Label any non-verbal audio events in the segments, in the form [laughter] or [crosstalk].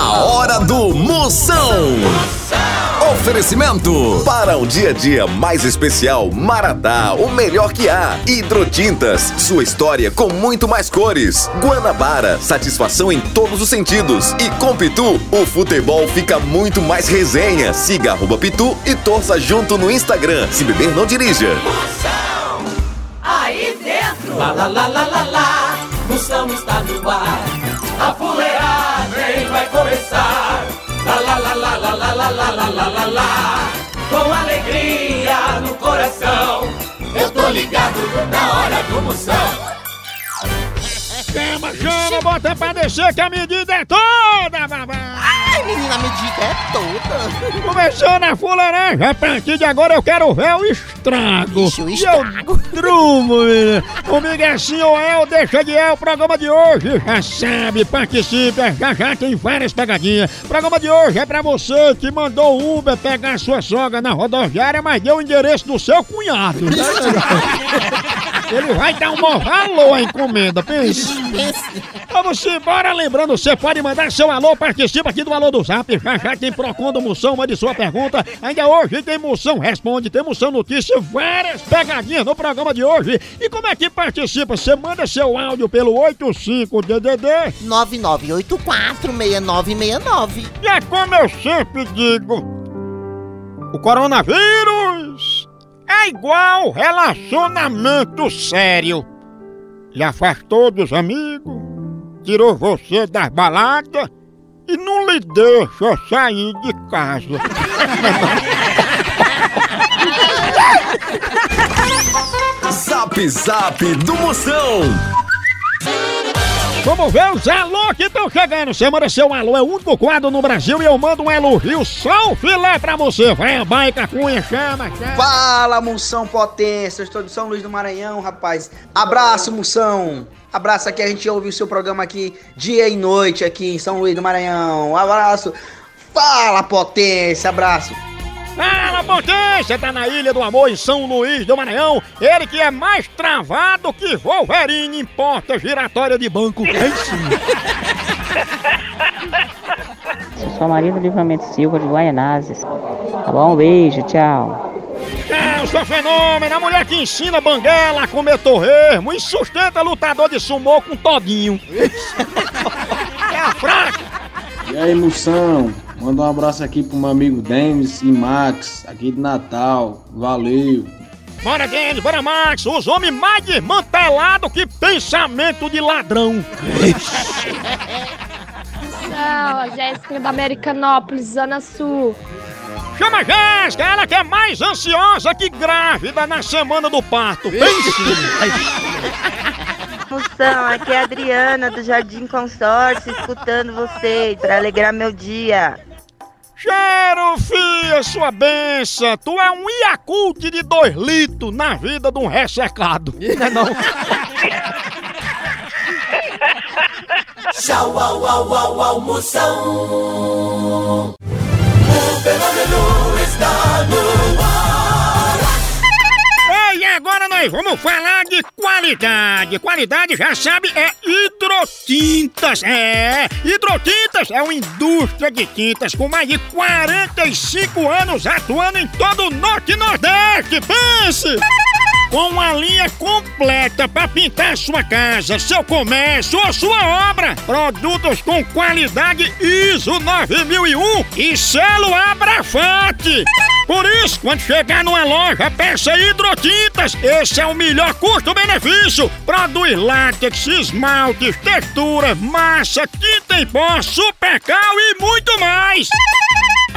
A hora do Moção. Oferecimento para um dia a dia mais especial, Maratá, o melhor que há. Hidrotintas, sua história com muito mais cores. Guanabara, satisfação em todos os sentidos. E com Pitu, o futebol fica muito mais resenha. Siga arroba Pitu e torça junto no Instagram. Se beber, não dirija. Moção, aí dentro. Lá, lá, lá, lá, lá, lá. Moção está no ar. A lá, lá, lá. Com alegria no coração. Eu tô ligado na hora do Moção. Chama, chama, bota pra descer que a medida é toda, babá! Ai, menina, a medida é toda. Começando a fuleiragem, a partir de agora eu quero ver o estrago. Ixi, o E estrago. eu drumo, menina. Comigo é assim ou é, ou deixa de é o programa de hoje. Já sabe, participe, já já tem várias pegadinhas. O programa de hoje é pra você que mandou o Uber pegar sua sogra na rodoviária, mas deu o endereço do seu cunhado. [laughs] Ele vai dar um maior valor à encomenda, pensa. Vamos embora, lembrando, você pode mandar seu alô, participa aqui do Alô do Zap, já já tem Procon do Moção, mande sua pergunta, ainda hoje tem Moção Responde, tem Moção Notícia, várias pegadinhas no programa de hoje. E como é que participa? Você manda seu áudio pelo 85DDD, 99846969. e é como eu sempre digo, o coronavírus é igual relacionamento sério. Lhe afastou dos amigos, tirou você das baladas e não lhe deixa sair de casa. [laughs] Zap Zap do Moção. Vamos ver os alô que estão chegando. Você manda seu alô, é o único quadro no Brasil e eu mando um elogio só o filé pra você. Vai baica, cunha, chama, chama. Fala, Moção Potência, eu estou de São Luís do Maranhão, rapaz. Abraço, Moção. Abraço aqui, a gente ouve o seu programa aqui dia e noite aqui em São Luís do Maranhão. Abraço. Fala, Potência, abraço. Fala, potência! Tá na Ilha do Amor, em São Luís do Maranhão. Ele que é mais travado que Wolverine em porta giratória de banco. [laughs] Aí sim. Eu sou a Maria do Livramento Silva de Guaianazes. Tá bom? Um beijo, tchau. É, eu sou fenômeno, a mulher que ensina banguela a comer torresmo e sustenta lutador de sumô com todinho. é a fraca. E aí, Moção? Manda um abraço aqui pro meu amigo Denis e Max, aqui de Natal. Valeu! Bora, Denis, bora, Max. Os homens mais desmantelados que pensamento de ladrão. Não, a Jéssica da Americanópolis, Zona Sul. Chama a Jéssica, ela que é mais ansiosa que grávida na semana do parto. Pense. Moção, aqui é a Adriana do Jardim Consórcio, escutando vocês para alegrar meu dia. Cheiro, fia, sua benção. Tu é um Yakult de dois litros na vida de um ressecado. Não é não? Tchau, au, au, au, au, Moção. O fenômeno está no ar. Vamos falar de qualidade. Qualidade, já sabe, é hidrotintas. É, hidrotintas é uma indústria de tintas com mais de 45 anos atuando em todo o Norte e Nordeste. Pense! Com uma linha completa para pintar sua casa, seu comércio ou sua obra. Produtos com qualidade ISO 9001 e selo Abrafate. Por isso, quando chegar numa loja, peça hidrotintas. Esse é o melhor custo-benefício. Produz látex, esmaltes, textura, massa, tinta em pó, supercal e muito mais.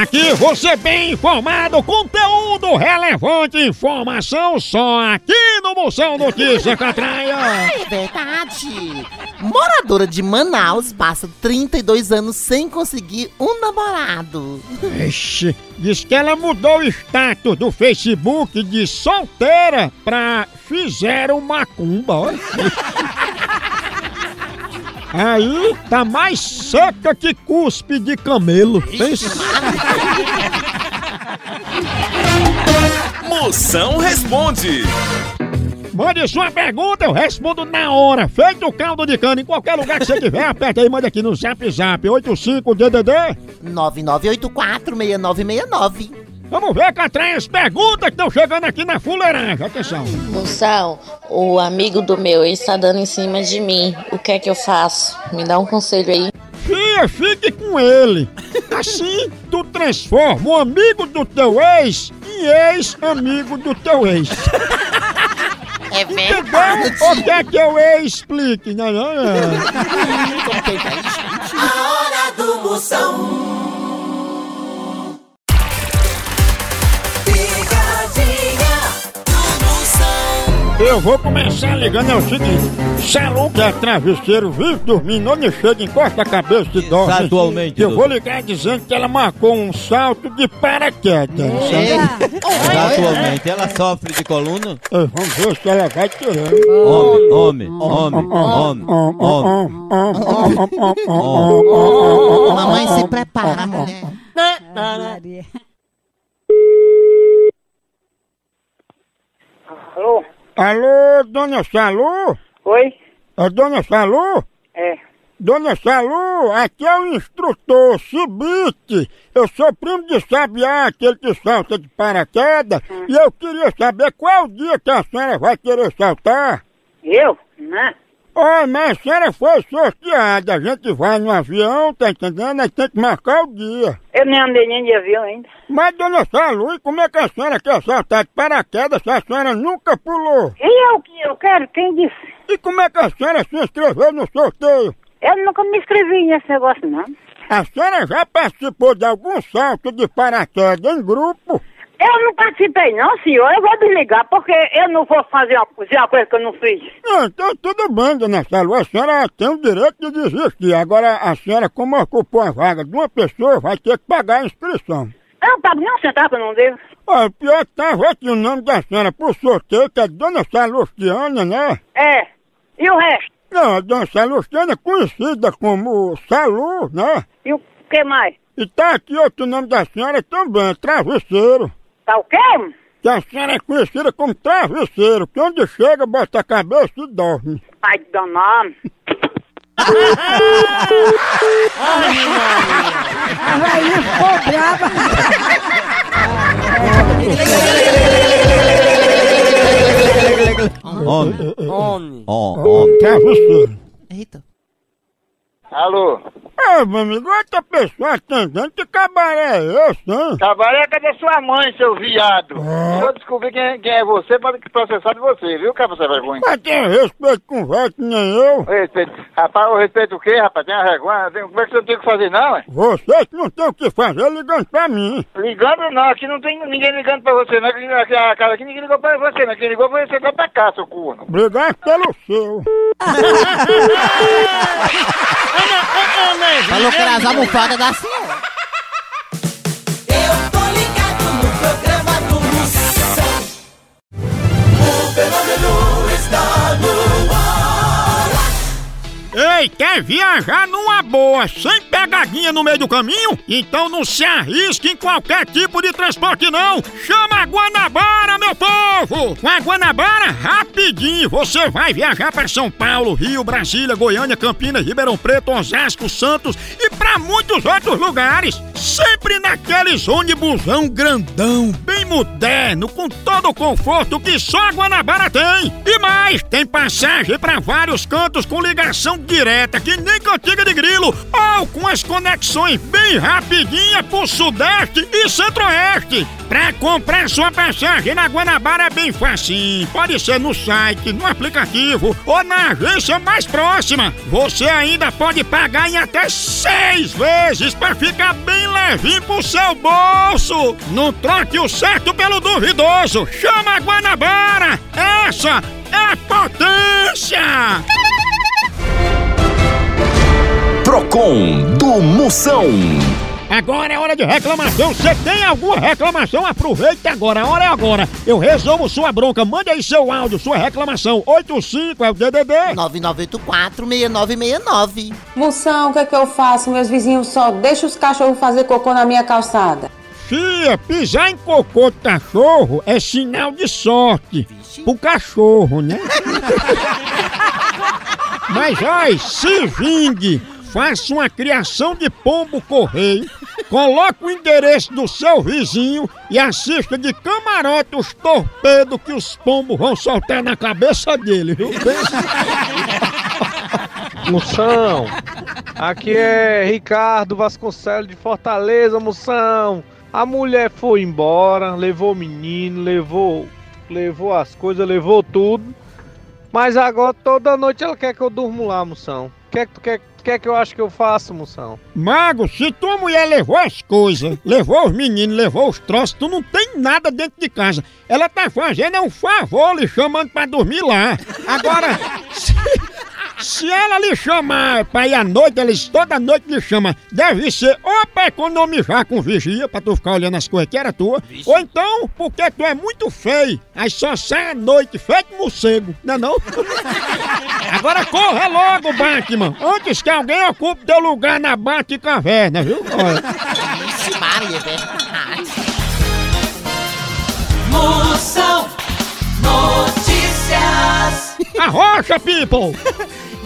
Aqui você bem informado, conteúdo relevante, informação só aqui no Moção Notícia Catraia. É verdade. Moradora de Manaus passa 32 anos sem conseguir um namorado. Ixi, diz que ela mudou o status do Facebook de solteira pra fizeram macumba, ó. Aí tá mais seca que cuspe de camelo. Pensa. [laughs] Moção responde. Mande sua pergunta, eu respondo na hora. Feito o caldo de cana em qualquer lugar que você tiver, aperta aí, manda aqui no Zap Zap 85DDD. 99846969. Vamos ver, Catrinha, as perguntas que estão chegando aqui na fuleiragem. Atenção. Moção, o amigo do meu ex está dando em cima de mim. O que é que eu faço? Me dá um conselho aí. Fia, fique com ele. Assim, tu transforma o amigo do teu ex em ex-amigo do teu ex. É Entendeu? O que é que eu ex explique? Não, não, não. A hora do Moção. Eu vou começar ligando, é o seguinte: Salão que é travesseiro, vive dormindo, onde chega, encosta a cabeça e dorme. Exatamente, Eu vou ligar dizendo que ela marcou um salto de paraquedas. Atualmente, ela sofre de coluna? Eh, Vamos ver se ela vai tirando. Homem, homem, homem, homem, homem. Mamãe se prepara, mulher. Alô? Alô, dona Salu? Oi? É dona Salu? É. Dona Salu, aqui é o instrutor Cibite. Eu sou primo de Sabiá, aquele que salta de paraquedas. E eu queria saber qual dia que a senhora vai querer saltar. Eu? Né? Oi, mas a senhora foi sorteada. A gente vai no avião, tá entendendo? Aí tem que marcar o dia. Eu nem andei nem de avião ainda. Mas, dona Salu, e como é que a senhora quer saltar de paraquedas se a senhora nunca pulou? E eu que eu quero? Quem disse? E como é que a senhora se inscreveu no sorteio? Eu nunca me inscrevi nesse negócio, não. A senhora já participou de algum salto de paraquedas em grupo? Eu não participei, não, senhor. Eu vou desligar, porque eu não vou fazer uma, fazer uma coisa que eu não fiz. Não, então tudo bem, dona Salu. A senhora tem o direito de desistir. Agora, a senhora, como ocupou a vaga de uma pessoa, vai ter que pagar a inscrição. Eu não pago nem um centavo não devo. Olha, o pior que tava aqui o nome da senhora pro sorteio, que é Dona Salustiana, né? É. E o resto? Não, a Dona Salustiana é conhecida como Salu, né? E o que mais? E tá aqui outro nome da senhora também, Travesseiro. Tá o quê? Que a senhora é conhecida como Travesseiro, que onde chega, bota a cabeça e dorme. Ai, danado. Aí ficou brava. Homem, Homem. homem. Travesseiro. Eita. Alô? Ô, meu amigo, outra pessoa atendendo, que cabaré é esse, hein? Cabaré, cadê sua mãe, seu viado? Se eu descobrir quem, quem é você, pode processar de você, viu, cara, você vergonha? Mas tem respeito com velho que nem eu. Respeito. Rapaz, o respeito o quê, rapaz? Tem a vergonha? Tem- Como é que você não tem o que fazer, não, é? Você que não tem o que fazer ligando pra mim. Ligando não, aqui não tem ninguém ligando pra você, não. Aqui, aqui, a casa aqui ninguém ligou pra você, não. Quem ligou foi você ligou pra cá, seu corno. Obrigado pelo seu. [laughs] Falou que era as almofadas da senhora. Eu tô Ei, quer viajar numa boa, sem pegadinha no meio do caminho? Então não se arrisque em qualquer tipo de transporte não! Chama a Guanabara, meu povo! Com a Guanabara, rapidinho, você vai viajar para São Paulo, Rio, Brasília, Goiânia, Campinas, Ribeirão Preto, Osasco, Santos e para muitos outros lugares. Sempre naqueles ônibusão grandão, bem moderno, com todo o conforto que só Guanabara tem. E mais, tem passagem para vários cantos com ligação direta, que nem cantiga de grilo, ou com as conexões bem rapidinha pro Sudeste e Centro-Oeste. Pra comprar sua passagem na Guanabara é bem facinho. Pode ser no site, no aplicativo ou na agência mais próxima. Você ainda pode pagar em até seis vezes pra ficar bem levinho pro seu bolso. Não troque o certo pelo duvidoso. Chama a Guanabara. Essa é potência. Procon do Moção. Agora é hora de reclamação. Você tem alguma reclamação? Aproveita agora. A hora é agora. Eu resolvo sua bronca. Mande aí seu áudio, sua reclamação. 85 é o DDD. 9984-6969. Moção, o que é que eu faço? Meus vizinhos só deixam os cachorros fazer cocô na minha calçada. Fia, pisar em cocô de cachorro é sinal de sorte. Pro cachorro, né? [laughs] Mas ai, se vingue. Faça uma criação de pombo correio, coloque o endereço do seu vizinho e assista de camarote os torpedos que os pombos vão soltar na cabeça dele, viu? [laughs] Moção, aqui é Ricardo Vasconcelos de Fortaleza, Moção. A mulher foi embora, levou o menino, levou, levou as coisas, levou tudo. Mas agora toda noite ela quer que eu durmo lá, Moção. O que é que tu quer, quer que eu acho que eu faço, Moção? Mago, se tua mulher levou as coisas, levou os meninos, levou os troços, tu não tem nada dentro de casa. Ela tá fazendo é um favor lhe chamando pra dormir lá. Agora, se, [laughs] se ela lhe chamar pra ir à noite, eles toda noite lhe chama, deve ser ou pra economizar com vigia, pra tu ficar olhando as coisas que era tua, ou então porque tu é muito feio, aí só sai à noite, feito morcego, não é não? [laughs] Agora corra logo, Batman, antes que alguém ocupe teu lugar na Bate-Caverna, viu? Olha. Vixe, Maria, é. Moção Notícias. Arrocha, people!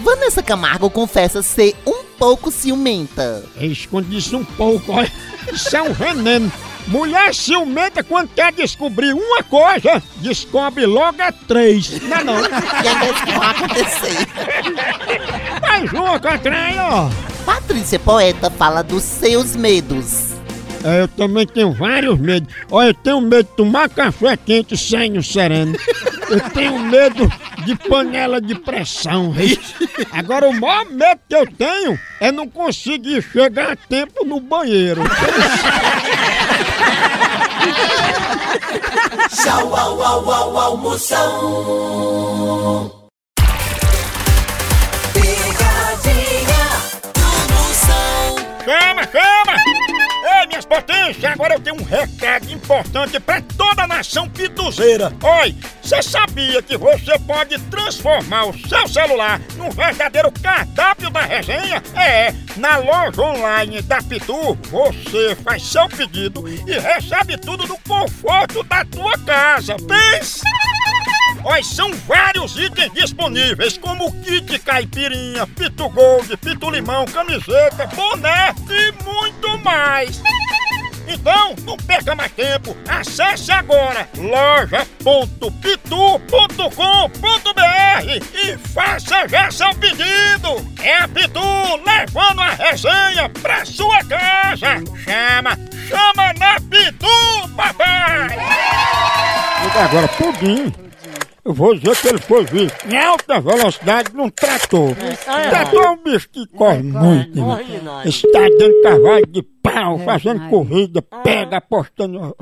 Vanessa Camargo confessa ser um pouco ciumenta. Eis quando disse um pouco, olha, isso é um veneno. Mulher ciumenta quando quer descobrir uma coisa, descobre logo a três. Não é não? E ainda isso que vai acontecer. Mais uma, Catrinha, ó. Patrícia Poeta fala dos seus medos. É, eu também tenho vários medos. Olha, eu tenho medo de tomar café quente sem no sereno. Eu tenho medo de panela de pressão. Agora, o maior medo que eu tenho é não conseguir chegar a tempo no banheiro. Tchau, au, au, au, au, Moção. Pegadinha do Moção. Chama, chama! Minhas potências, agora eu tenho um recado importante pra toda a nação pituzeira. Oi, você sabia que você pode transformar o seu celular num verdadeiro cardápio da resenha? É, na loja online da Pitu, você faz seu pedido e recebe tudo no conforto da tua casa. Pensa! Olha, são vários itens disponíveis, como kit caipirinha, pito gold, pito limão, camiseta, boné e muito mais. Então, não perca mais tempo. Acesse agora loja.pitu.com.br e faça já seu pedido. É a Pitu levando a resenha pra sua casa. Chama, chama na Pitu, papai! Agora, pudim. Eu vou dizer que ele foi visto em alta velocidade num trator. Trator é um bicho que corre muito. né? Está dando cavalo de pau, fazendo corrida, pega, apostando.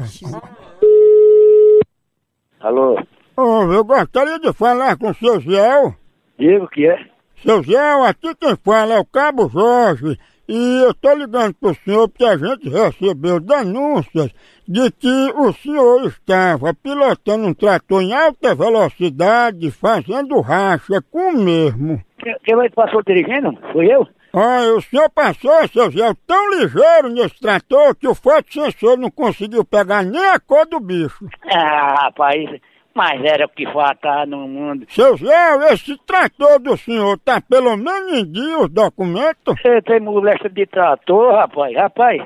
Alô? Ô, eu gostaria de falar com o seu Ziel. Diga o que é? Seu Ziel, aqui quem fala é o Cabo Jorge. E eu tô ligando pro senhor porque a gente recebeu denúncias de que o senhor estava pilotando um trator em alta velocidade, fazendo racha com o mesmo. Quem, quem vai passou dirigindo? Foi eu? Olha, o senhor passou, seu Zé, tão ligeiro nesse trator que o fotossensor não conseguiu pegar nem a cor do bicho. Ah, rapaz, mas era o que faltava no mundo. Seu Zé, esse trator do senhor tá pelo menos em dia os documentos? Você tem moléstia de trator, rapaz? Rapaz,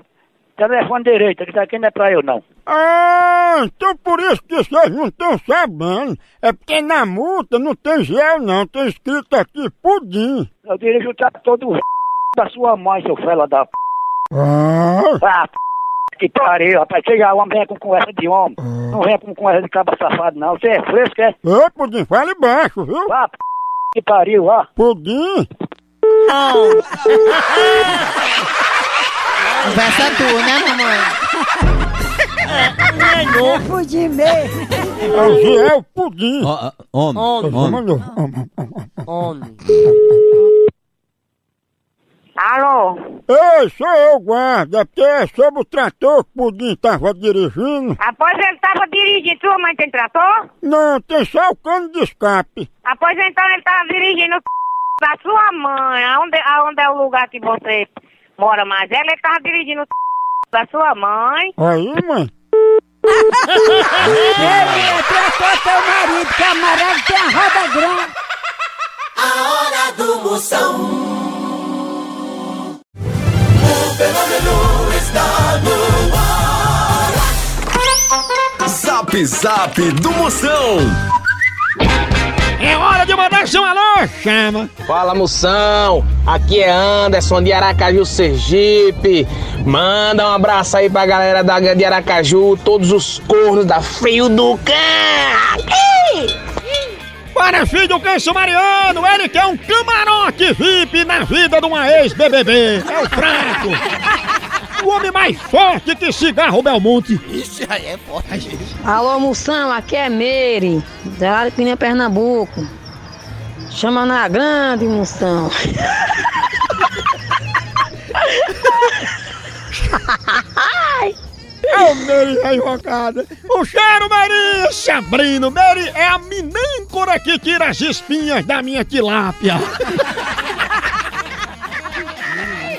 telefone direito, que daqui não é pra eu não. Ah, então por isso que vocês não estão sabendo. É porque na multa não tem gel não, tem escrito aqui pudim. Eu dirijo o trator do [laughs] da sua mãe, seu fela da p. Ah, Ah, p... que pariu, rapaz. Você já homem vem com conversa de homem. Não vem com conversa de cabo safado, não. Você é fresco, é? Ô, pudim, fale baixo, viu? Ah, p... que pariu, ó. Pudim? [laughs] Conversa tu, né, mamãe? É pudim mesmo. É o pudim. Homem, Homem. Mandou. Homem. Alô? Ei, sou eu, guarda, porque é sobre o trator que o Pudim tava dirigindo. Após ele tava dirigindo, sua mãe tem trator? Não, tem só o cano de escape. Após então ele tava dirigindo o [laughs] da sua mãe, aonde, aonde é o lugar que você mora mais? Ela ele tava dirigindo o [laughs] da sua mãe. Aí, mãe. Ele tratou teu marido, que é amarelo tem a roda grande. A hora do Moção. Fenômeno está no ar. Zap Zap do Moção. É hora de mandar seu alô, chama. Fala moção, aqui é Anderson de Aracaju, Sergipe. Manda um abraço aí pra galera da de Aracaju, todos os cornos da Frio do Cão. Para filho do Câncio Mariano, ele que é um camarote VIP na vida de uma ex-BBB. É o fraco. O homem mais forte que cigarro Belmonte. Ixi, aí é forte. Alô, Moção, aqui é Meire, da Aripina, Pernambuco. Chama na grande, Moção. [laughs] É o Mary a invocada. O cheiro, Mary, se abrindo. Mary é a minâncora que tira as espinhas da minha tilápia.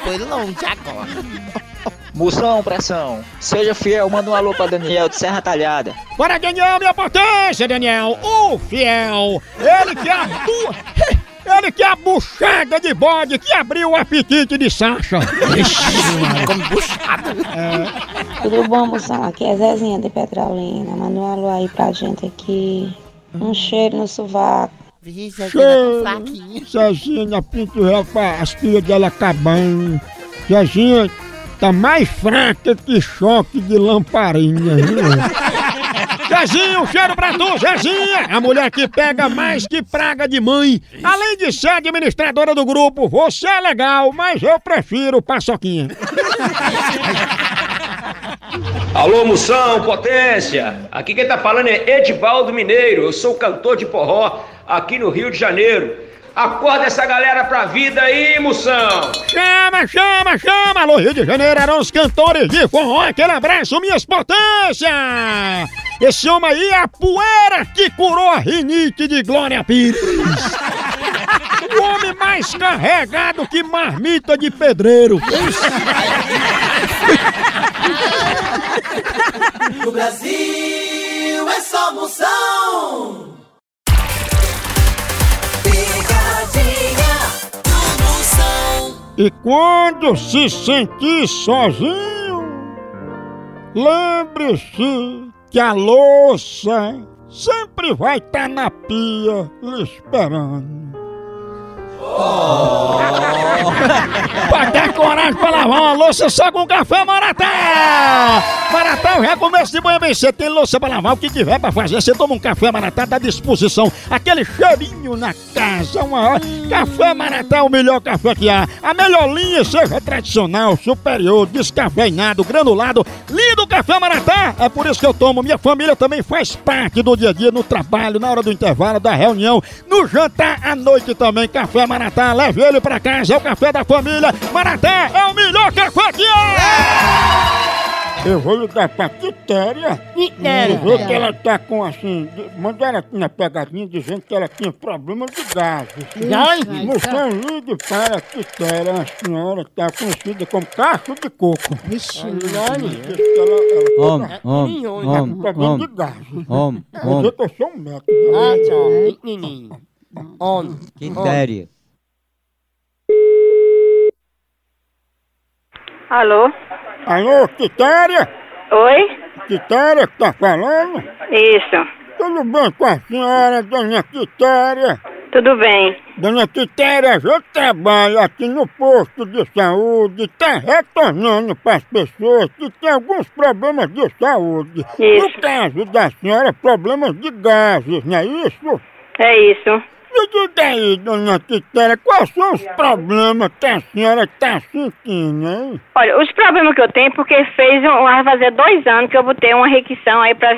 Foi longe agora. Moção, pressão. Seja fiel, manda um alô pra Daniel de Serra Talhada. Bora, Daniel, minha potência, Daniel. O fiel. Ele que é a bu... Ele que é a buchada de bode que abriu o apetite de Sasha. Como buchada. Tudo bom, moção? Aqui é Zezinha de Petrolina. Manda um alô aí pra gente aqui. Um cheiro no sovaco. Vixe, Cheiro. tá fraquinha. Zezinha, pinto as filhas dela acabando. Zezinha tá mais fraca que choque de lamparina. viu? Zezinho, um cheiro pra tu, Zezinha! A mulher que pega mais que praga de mãe. Além de ser administradora do grupo, você é legal, mas eu prefiro paçoquinha. Alô, Moção, potência! Aqui quem tá falando é Edivaldo Mineiro, eu sou cantor de forró aqui no Rio de Janeiro. Acorda essa galera pra vida aí, Moção! Chama, chama, chama! Alô, Rio de Janeiro eram os cantores de forró. Aquele abraço, minhas potências! Esse homem aí é a poeira que curou a rinite de Glória Pires. O homem mais carregado que marmita de pedreiro. No Brasil é só Moção. E quando se sentir sozinho, lembre-se que a louça sempre vai estar na pia lhe esperando. Pra ter coragem pra lavar uma louça só com café Maratá! Maratá, já começo de manhã bem cedo. Tem louça pra lavar, o que tiver pra fazer. Você toma um café Maratá, dá disposição. Aquele cheirinho na casa, uma. Café Maratá é o melhor café que há. A melhor linha, seja tradicional, superior, descafeinado, granulado. Lindo café Maratá! É por isso que eu tomo. Minha família também faz parte do dia a dia, no trabalho, na hora do intervalo, da reunião, no jantar, à noite também. Café Maratá, leve ele pra casa, é o café da família. Maratá é o melhor café que há! Eu vou ligar pra Quitéria. Quitéria. Eu vi que ela tá com assim. de- Mandaram aqui na pegadinha dizendo que ela tinha problema de gases. Gás? Moção ligue para a Quitéria, a senhora que tá conhecida como cacho de coco. Vixe, nome. diz que ela, ela Homem, tá homem, com homem, problema homem, de gases. homem, Eu homem. que eu sou um médico. Ah, tchau. Pequenininho. Homem. Quitéria. Alô? Alô, Quitéria? Oi? Quitéria que tá falando? Isso. Tudo bem com a senhora, dona Quitéria? Tudo bem. Dona Quitéria, eu trabalho aqui no posto de saúde, tá retornando para as pessoas que têm alguns problemas de saúde. Isso. No caso da senhora, problemas de gases, não é isso? É isso. Me diga aí, dona Quitéria, quais são os problemas que a senhora tá sentindo, hein? Olha, os problemas que eu tenho, porque fez, um, vai fazer dois anos que eu botei uma requisição aí pra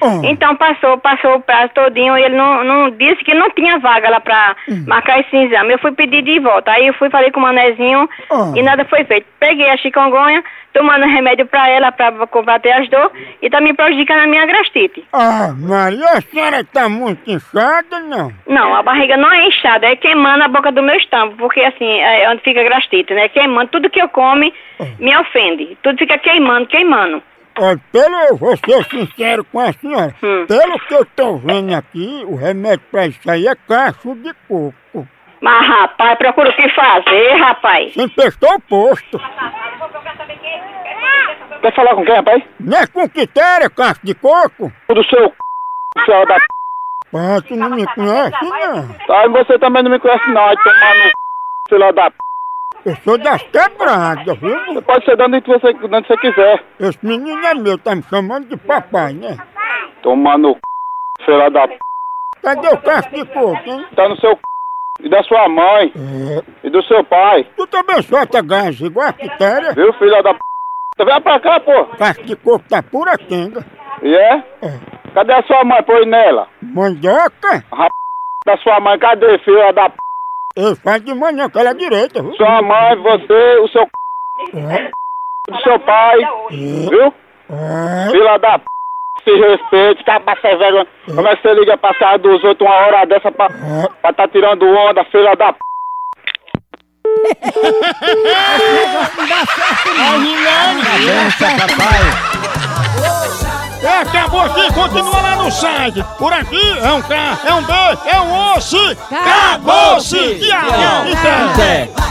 marcar. Então passou, passou o prazo todinho e ele não, não disse que não tinha vaga lá pra marcar esse exame. Eu fui pedir de volta. Aí eu fui, falei com o manezinho e nada foi feito. Peguei a chikungunya, tomando remédio pra ela pra combater as dores e tá me prejudicando a minha gastrite. Ah, Maria, a senhora tá muito inchada, não? Não, a barriga não é inchada, é queimando a boca do meu estômago, porque assim, é onde fica a gastrite, né? Queimando, tudo que eu come me ofende. Tudo fica queimando, queimando. Olha, pelo, eu vou ser sincero com a senhora, pelo que eu tô vendo aqui, o remédio pra isso aí é cacho de coco. Mas, rapaz, procura o que fazer, rapaz. Você emprestou o posto. Quer falar com quem, rapaz? Não é com quitéria, cacho de coco? Do seu c... seu da p... Ah, tu não me conhece, não. Tá, e você também não me conhece não, aí tomar no c... filho da p... Eu sou das quebradas, viu? Você pode ser dando onde você, onde você quiser. Esse menino é meu, tá me chamando de papai, né? Tomar no c... filho da p... Cadê o cacho de coco, hein? Tá no seu c... e da sua mãe. E do seu pai. Tu também solta gás igual a quitéria? Viu, filho da p... Você vem pra cá, pô. Cacho de coco tá pura quenga. E é? Cadê a sua mãe? Põe nela. Mandioca? Rap... da sua mãe, cadê, filha da p... Eu faço de manhã, que ela é direita, viu? Sua mãe, você, o seu c... do seu pai. Viu? Filha da p... Se respeite, capa sem vergonha. Como é que você liga pra casa dos outros uma hora dessa pra, pra tá tirando onda, filha da p... [laughs] É, acabou aqui, continua lá no site. Por aqui é um K, é um B, é um osso. Acabou-se! Tchau! Então.